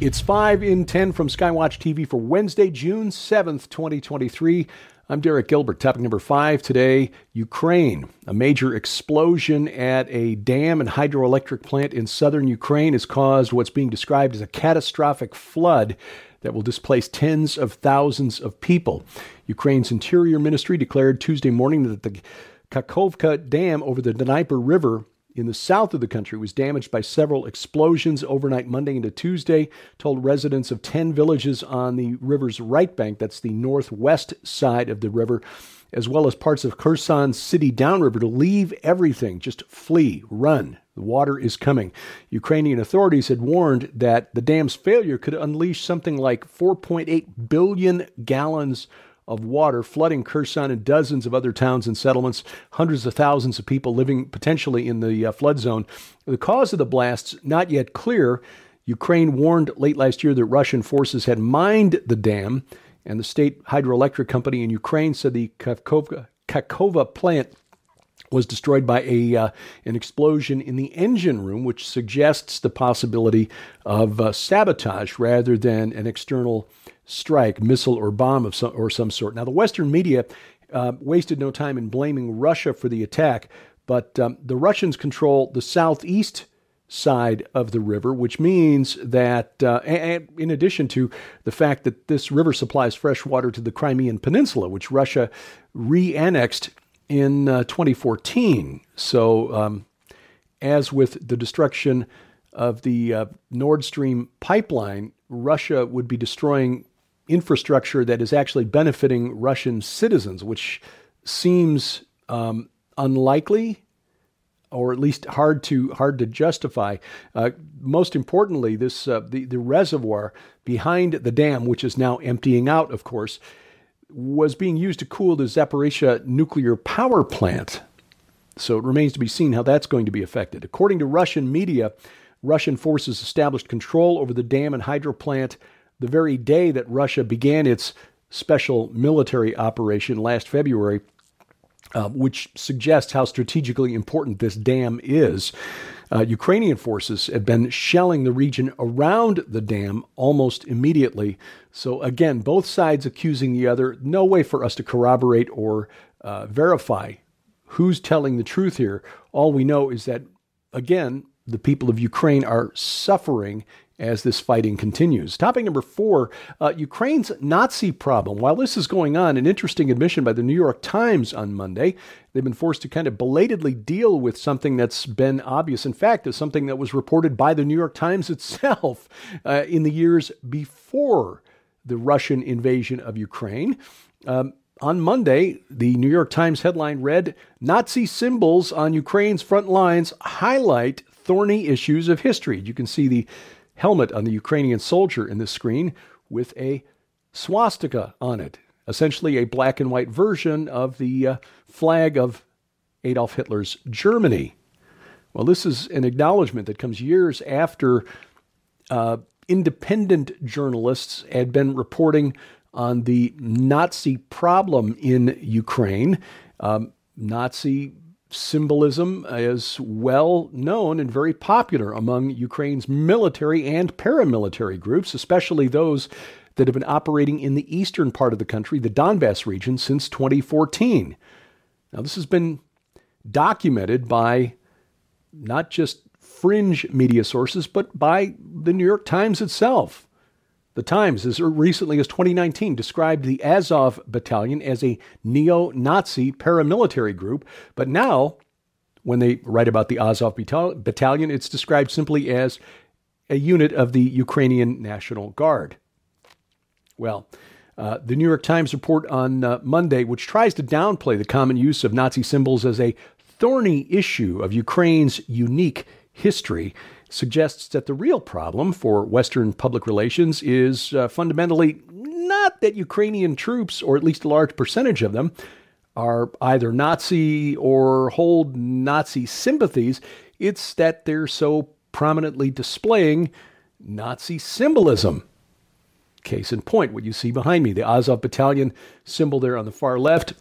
It's 5 in 10 from Skywatch TV for Wednesday, June 7th, 2023. I'm Derek Gilbert. Topic number five today Ukraine. A major explosion at a dam and hydroelectric plant in southern Ukraine has caused what's being described as a catastrophic flood that will displace tens of thousands of people. Ukraine's Interior Ministry declared Tuesday morning that the Kakhovka Dam over the Dnieper River in the south of the country was damaged by several explosions overnight Monday into Tuesday, told residents of 10 villages on the river's right bank, that's the northwest side of the river, as well as parts of Kherson city downriver to leave everything, just flee, run. The water is coming. Ukrainian authorities had warned that the dam's failure could unleash something like 4.8 billion gallons of water flooding Kherson and dozens of other towns and settlements, hundreds of thousands of people living potentially in the uh, flood zone. The cause of the blasts not yet clear. Ukraine warned late last year that Russian forces had mined the dam, and the state hydroelectric company in Ukraine said the Kakhovka plant was destroyed by a uh, an explosion in the engine room, which suggests the possibility of uh, sabotage rather than an external strike, missile or bomb of some, or some sort. Now, the Western media uh, wasted no time in blaming Russia for the attack, but um, the Russians control the southeast side of the river, which means that, uh, and in addition to the fact that this river supplies fresh water to the Crimean Peninsula, which Russia re annexed in uh, 2014. So, um, as with the destruction of the uh, Nord Stream pipeline, Russia would be destroying infrastructure that is actually benefiting Russian citizens, which seems um, unlikely or at least hard to hard to justify. Uh, most importantly, this uh, the the reservoir behind the dam, which is now emptying out, of course, was being used to cool the Zaporizhia nuclear power plant. So it remains to be seen how that's going to be affected. According to Russian media, Russian forces established control over the dam and hydro plant the very day that Russia began its special military operation last February, uh, which suggests how strategically important this dam is. Uh, Ukrainian forces have been shelling the region around the dam almost immediately. So, again, both sides accusing the other. No way for us to corroborate or uh, verify who's telling the truth here. All we know is that, again, the people of Ukraine are suffering as this fighting continues. Topic number four uh, Ukraine's Nazi problem. While this is going on, an interesting admission by the New York Times on Monday. They've been forced to kind of belatedly deal with something that's been obvious. In fact, is something that was reported by the New York Times itself uh, in the years before the Russian invasion of Ukraine. Um, on Monday, the New York Times headline read Nazi symbols on Ukraine's front lines highlight thorny issues of history. You can see the helmet on the Ukrainian soldier in this screen with a swastika on it, essentially a black and white version of the uh, flag of Adolf Hitler's Germany. Well, this is an acknowledgement that comes years after uh, independent journalists had been reporting on the Nazi problem in Ukraine. Um, Nazi symbolism is well known and very popular among Ukraine's military and paramilitary groups, especially those that have been operating in the eastern part of the country, the Donbass region, since 2014. Now, this has been documented by not just fringe media sources, but by the New York Times itself. The Times, as recently as 2019, described the Azov Battalion as a neo Nazi paramilitary group, but now, when they write about the Azov Battalion, it's described simply as a unit of the Ukrainian National Guard. Well, uh, the New York Times report on uh, Monday, which tries to downplay the common use of Nazi symbols as a thorny issue of Ukraine's unique history, suggests that the real problem for Western public relations is uh, fundamentally not that Ukrainian troops, or at least a large percentage of them, are either Nazi or hold Nazi sympathies. It's that they're so prominently displaying Nazi symbolism. Case in point, what you see behind me the Azov Battalion symbol there on the far left,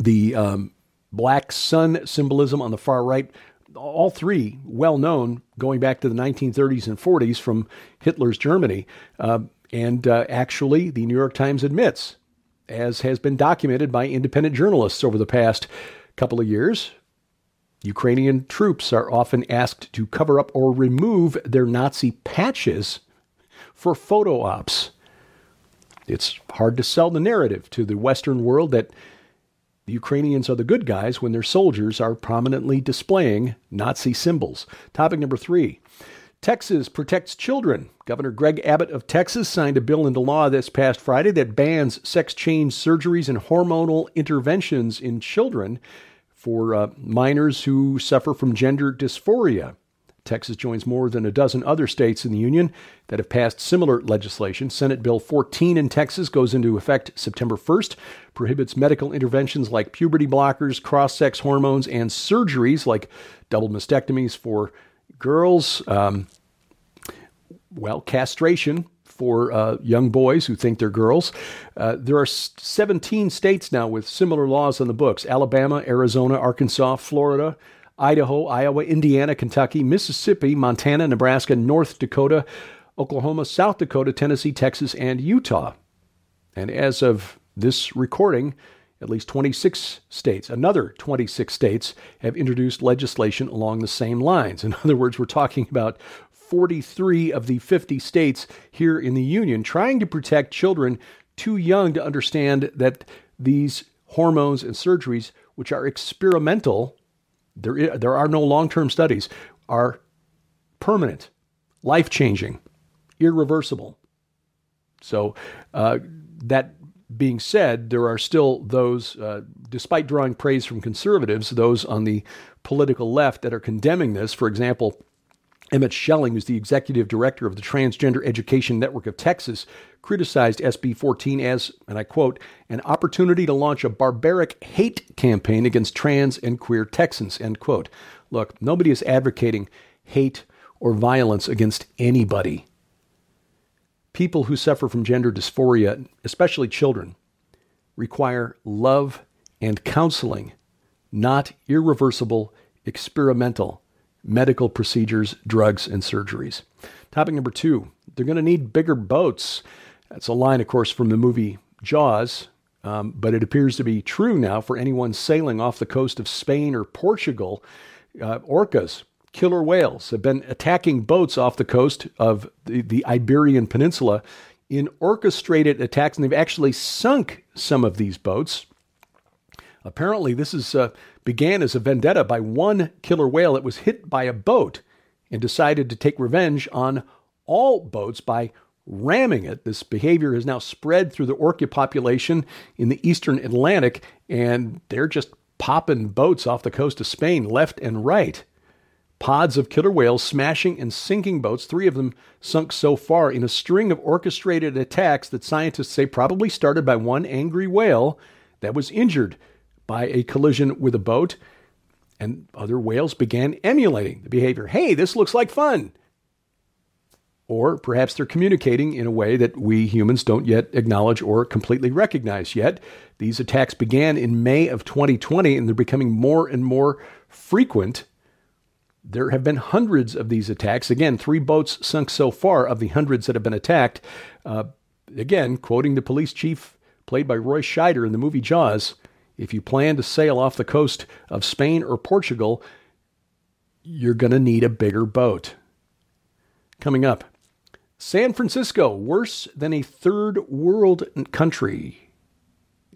the um, black sun symbolism on the far right, all three well known going back to the 1930s and 40s from Hitler's Germany. Uh, and uh, actually, the New York Times admits, as has been documented by independent journalists over the past couple of years, Ukrainian troops are often asked to cover up or remove their Nazi patches for photo ops. It's hard to sell the narrative to the Western world that the Ukrainians are the good guys when their soldiers are prominently displaying Nazi symbols. Topic number three Texas protects children. Governor Greg Abbott of Texas signed a bill into law this past Friday that bans sex change surgeries and hormonal interventions in children for uh, minors who suffer from gender dysphoria. Texas joins more than a dozen other states in the union that have passed similar legislation. Senate Bill 14 in Texas goes into effect September 1st, prohibits medical interventions like puberty blockers, cross sex hormones, and surgeries like double mastectomies for girls. Um, well, castration for uh, young boys who think they're girls. Uh, there are 17 states now with similar laws on the books Alabama, Arizona, Arkansas, Florida, Idaho, Iowa, Indiana, Kentucky, Mississippi, Montana, Nebraska, North Dakota, Oklahoma, South Dakota, Tennessee, Texas, and Utah. And as of this recording, at least 26 states, another 26 states, have introduced legislation along the same lines. In other words, we're talking about 43 of the 50 states here in the Union trying to protect children too young to understand that these hormones and surgeries, which are experimental, there, there are no long term studies, are permanent, life changing, irreversible. So, uh, that being said, there are still those, uh, despite drawing praise from conservatives, those on the political left that are condemning this. For example, Emmett Schelling, who's the executive director of the Transgender Education Network of Texas, criticized SB 14 as, and I quote, an opportunity to launch a barbaric hate campaign against trans and queer Texans, end quote. Look, nobody is advocating hate or violence against anybody. People who suffer from gender dysphoria, especially children, require love and counseling, not irreversible, experimental medical procedures, drugs, and surgeries. Topic number two they're going to need bigger boats. That's a line, of course, from the movie Jaws, um, but it appears to be true now for anyone sailing off the coast of Spain or Portugal. Uh, orcas, killer whales, have been attacking boats off the coast of the, the Iberian Peninsula in orchestrated attacks, and they've actually sunk some of these boats. Apparently, this is uh, began as a vendetta by one killer whale that was hit by a boat and decided to take revenge on all boats by ramming it. This behavior has now spread through the orca population in the eastern Atlantic, and they're just popping boats off the coast of Spain left and right. Pods of killer whales smashing and sinking boats, three of them sunk so far in a string of orchestrated attacks that scientists say probably started by one angry whale that was injured by a collision with a boat, and other whales began emulating the behavior. Hey, this looks like fun. Or perhaps they're communicating in a way that we humans don't yet acknowledge or completely recognize yet. These attacks began in May of 2020 and they're becoming more and more frequent. There have been hundreds of these attacks. Again, three boats sunk so far of the hundreds that have been attacked. Uh, again, quoting the police chief played by Roy Scheider in the movie Jaws, if you plan to sail off the coast of Spain or Portugal, you're going to need a bigger boat. Coming up, San Francisco, worse than a third world country.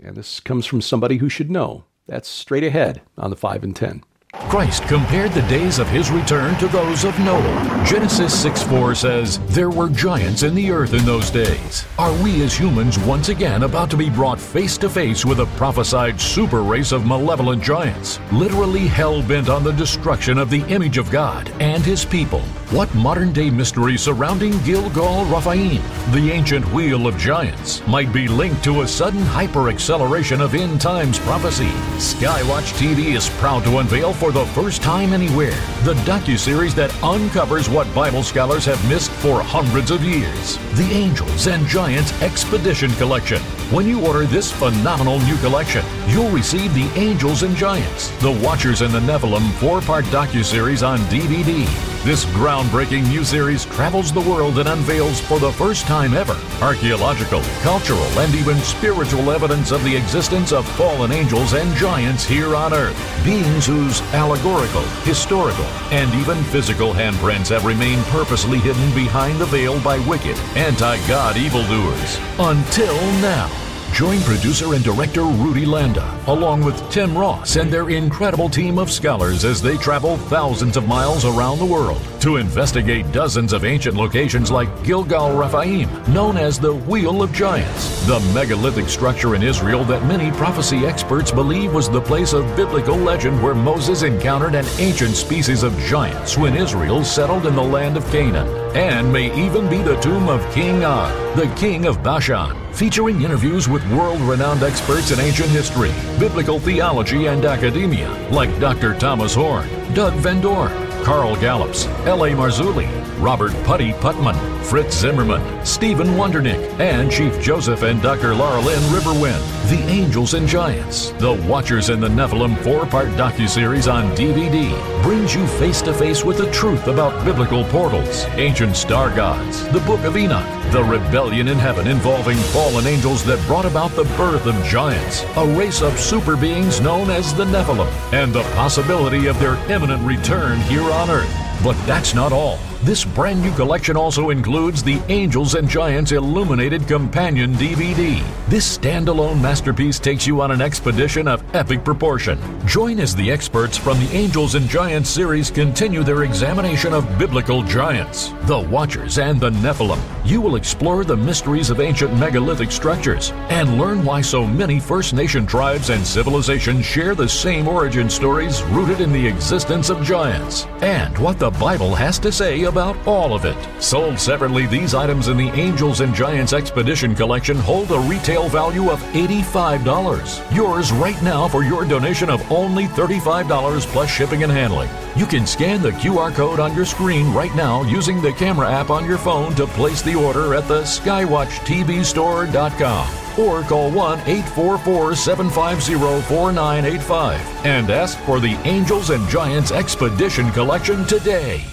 And this comes from somebody who should know. That's straight ahead on the 5 and 10. Christ compared the days of his return to those of Noah. Genesis 6 4 says, There were giants in the earth in those days. Are we as humans once again about to be brought face to face with a prophesied super race of malevolent giants, literally hell bent on the destruction of the image of God and his people? What modern day mystery surrounding Gilgal Rephaim, the ancient wheel of giants, might be linked to a sudden hyper acceleration of end times prophecy? Skywatch TV is proud to unveil for the first time anywhere the docu-series that uncovers what Bible scholars have missed for hundreds of years. The Angels and Giants Expedition Collection When you order this phenomenal new collection, you'll receive The Angels and Giants, The Watchers and the Nephilim four-part docuseries on DVD. This groundbreaking new series travels the world and unveils for the first time ever archaeological, cultural, and even spiritual evidence of the existence of fallen angels and giants here on Earth. Beings whose allegorical, historical, and even physical handprints have remained purposely hidden behind the veil by wicked, anti God evildoers. Until now. Join producer and director Rudy Landa, along with Tim Ross and their incredible team of scholars as they travel thousands of miles around the world to investigate dozens of ancient locations like Gilgal Rephaim, known as the Wheel of Giants, the megalithic structure in Israel that many prophecy experts believe was the place of biblical legend where Moses encountered an ancient species of giants when Israel settled in the land of Canaan, and may even be the tomb of King Og, the king of Bashan featuring interviews with world renowned experts in ancient history, biblical theology, and academia, like Dr. Thomas Horn, Doug Van Dorn, Carl Gallups, L.A. Marzulli, Robert Putty Putman, Fritz Zimmerman, Stephen Wondernick, and Chief Joseph and Dr. Laura Lynn Riverwind, The Angels and Giants, The Watchers and the Nephilim four-part docuseries on DVD brings you face to face with the truth about biblical portals, ancient star gods, the Book of Enoch, the rebellion in heaven involving fallen angels that brought about the birth of giants, a race of super beings known as the Nephilim, and the possibility of their imminent return here on Earth. But that's not all. This brand new collection also includes the Angels and Giants Illuminated Companion DVD. This standalone masterpiece takes you on an expedition of epic proportion. Join as the experts from the Angels and Giants series continue their examination of biblical giants, the Watchers, and the Nephilim. You will explore the mysteries of ancient megalithic structures and learn why so many First Nation tribes and civilizations share the same origin stories rooted in the existence of giants, and what the Bible has to say about all of it. Sold separately, these items in the Angels and Giants Expedition Collection hold a retail value of $85. Yours right now for your donation of only $35 plus shipping and handling. You can scan the QR code on your screen right now using the camera app on your phone to place the order at the skywatchtvstore.com or call 1 844 750 4985 and ask for the Angels and Giants Expedition Collection today.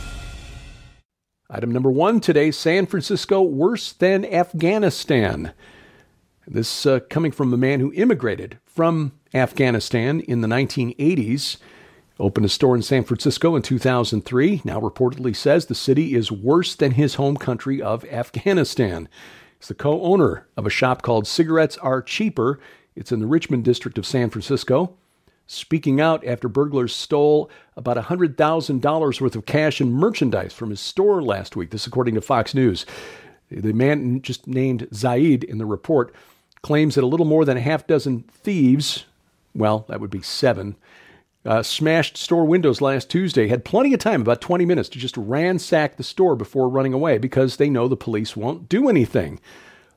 Item number one today San Francisco worse than Afghanistan. This uh, coming from a man who immigrated from Afghanistan in the 1980s. Opened a store in San Francisco in 2003. Now reportedly says the city is worse than his home country of Afghanistan. He's the co owner of a shop called Cigarettes Are Cheaper. It's in the Richmond district of San Francisco. Speaking out after burglars stole about $100,000 worth of cash and merchandise from his store last week. This, according to Fox News. The man just named Zaid in the report claims that a little more than a half dozen thieves, well, that would be seven, uh, smashed store windows last Tuesday, had plenty of time, about 20 minutes, to just ransack the store before running away because they know the police won't do anything.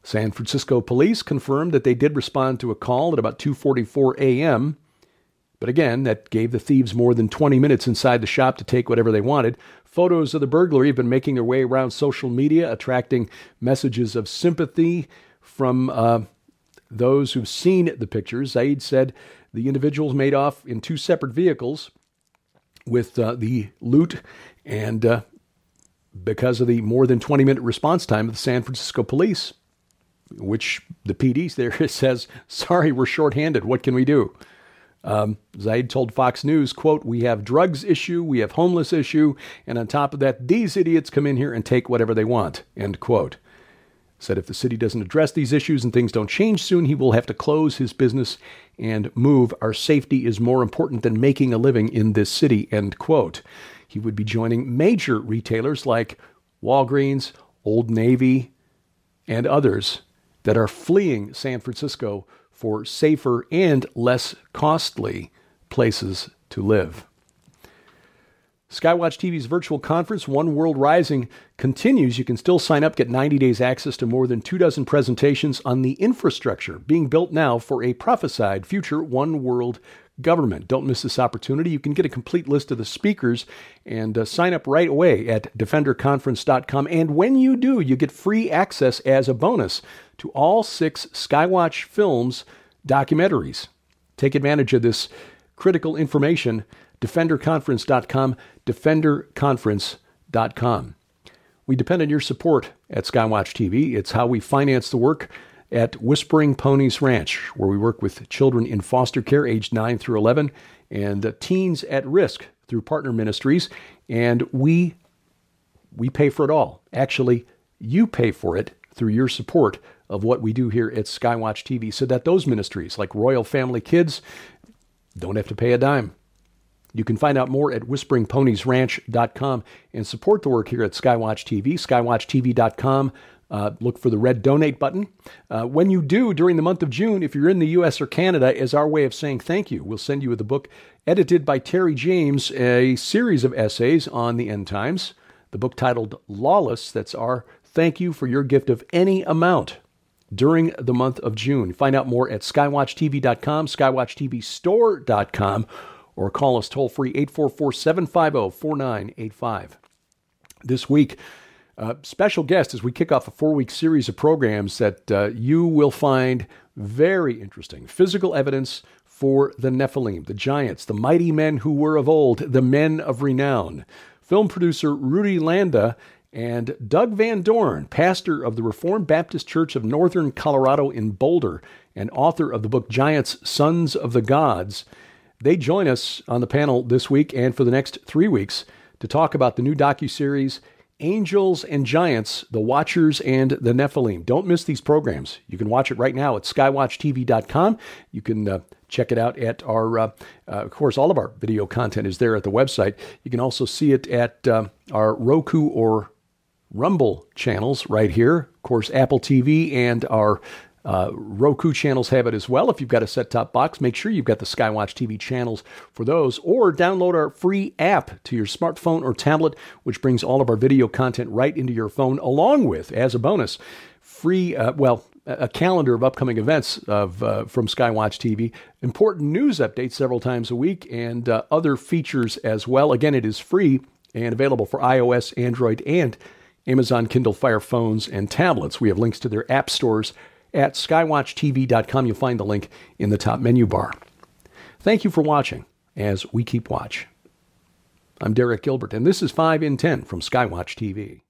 San Francisco police confirmed that they did respond to a call at about 2:44 a.m. But again, that gave the thieves more than 20 minutes inside the shop to take whatever they wanted. Photos of the burglary have been making their way around social media, attracting messages of sympathy from uh, those who've seen the pictures. Zaid said the individuals made off in two separate vehicles with uh, the loot, and uh, because of the more than 20 minute response time of the San Francisco police, which the PD there says, sorry, we're shorthanded. What can we do? Um, Zaid told Fox News, quote, we have drugs issue, we have homeless issue, and on top of that, these idiots come in here and take whatever they want, end quote. Said if the city doesn't address these issues and things don't change soon, he will have to close his business and move. Our safety is more important than making a living in this city, end quote. He would be joining major retailers like Walgreens, Old Navy, and others that are fleeing San Francisco for safer and less costly places to live. Skywatch TV's virtual conference, One World Rising, continues. You can still sign up, get 90 days access to more than two dozen presentations on the infrastructure being built now for a prophesied future One World government. Don't miss this opportunity. You can get a complete list of the speakers and uh, sign up right away at defenderconference.com. And when you do, you get free access as a bonus to all six Skywatch Films documentaries. Take advantage of this critical information. DefenderConference.com, DefenderConference.com. We depend on your support at Skywatch TV. It's how we finance the work at Whispering Ponies Ranch, where we work with children in foster care aged 9 through 11 and teens at risk through partner ministries. And we, we pay for it all. Actually, you pay for it through your support of what we do here at Skywatch TV so that those ministries like Royal Family Kids don't have to pay a dime. You can find out more at whisperingponiesranch.com and support the work here at Skywatch TV, skywatchtv.com. Uh, look for the red donate button. Uh, when you do during the month of June, if you're in the U.S. or Canada, as our way of saying thank you, we'll send you the book edited by Terry James, a series of essays on the end times. The book titled Lawless, that's our thank you for your gift of any amount during the month of June. Find out more at skywatchtv.com, skywatchtvstore.com, or call us toll free 844 750 4985. This week, uh, special guest as we kick off a four week series of programs that uh, you will find very interesting. Physical evidence for the Nephilim, the giants, the mighty men who were of old, the men of renown. Film producer Rudy Landa and Doug Van Dorn, pastor of the Reformed Baptist Church of Northern Colorado in Boulder and author of the book Giants, Sons of the Gods, they join us on the panel this week and for the next three weeks to talk about the new docu-series Angels and Giants, The Watchers and the Nephilim. Don't miss these programs. You can watch it right now at skywatchtv.com. You can uh, check it out at our, uh, uh, of course, all of our video content is there at the website. You can also see it at uh, our Roku or Rumble channels right here. Of course, Apple TV and our uh, Roku channels have it as well. If you've got a set top box, make sure you've got the Skywatch TV channels for those, or download our free app to your smartphone or tablet, which brings all of our video content right into your phone, along with, as a bonus, free, uh, well, a calendar of upcoming events of uh, from Skywatch TV, important news updates several times a week, and uh, other features as well. Again, it is free and available for iOS, Android, and Amazon Kindle Fire phones and tablets. We have links to their app stores at skywatchtv.com. You'll find the link in the top menu bar. Thank you for watching as we keep watch. I'm Derek Gilbert, and this is 5 in 10 from Skywatch TV.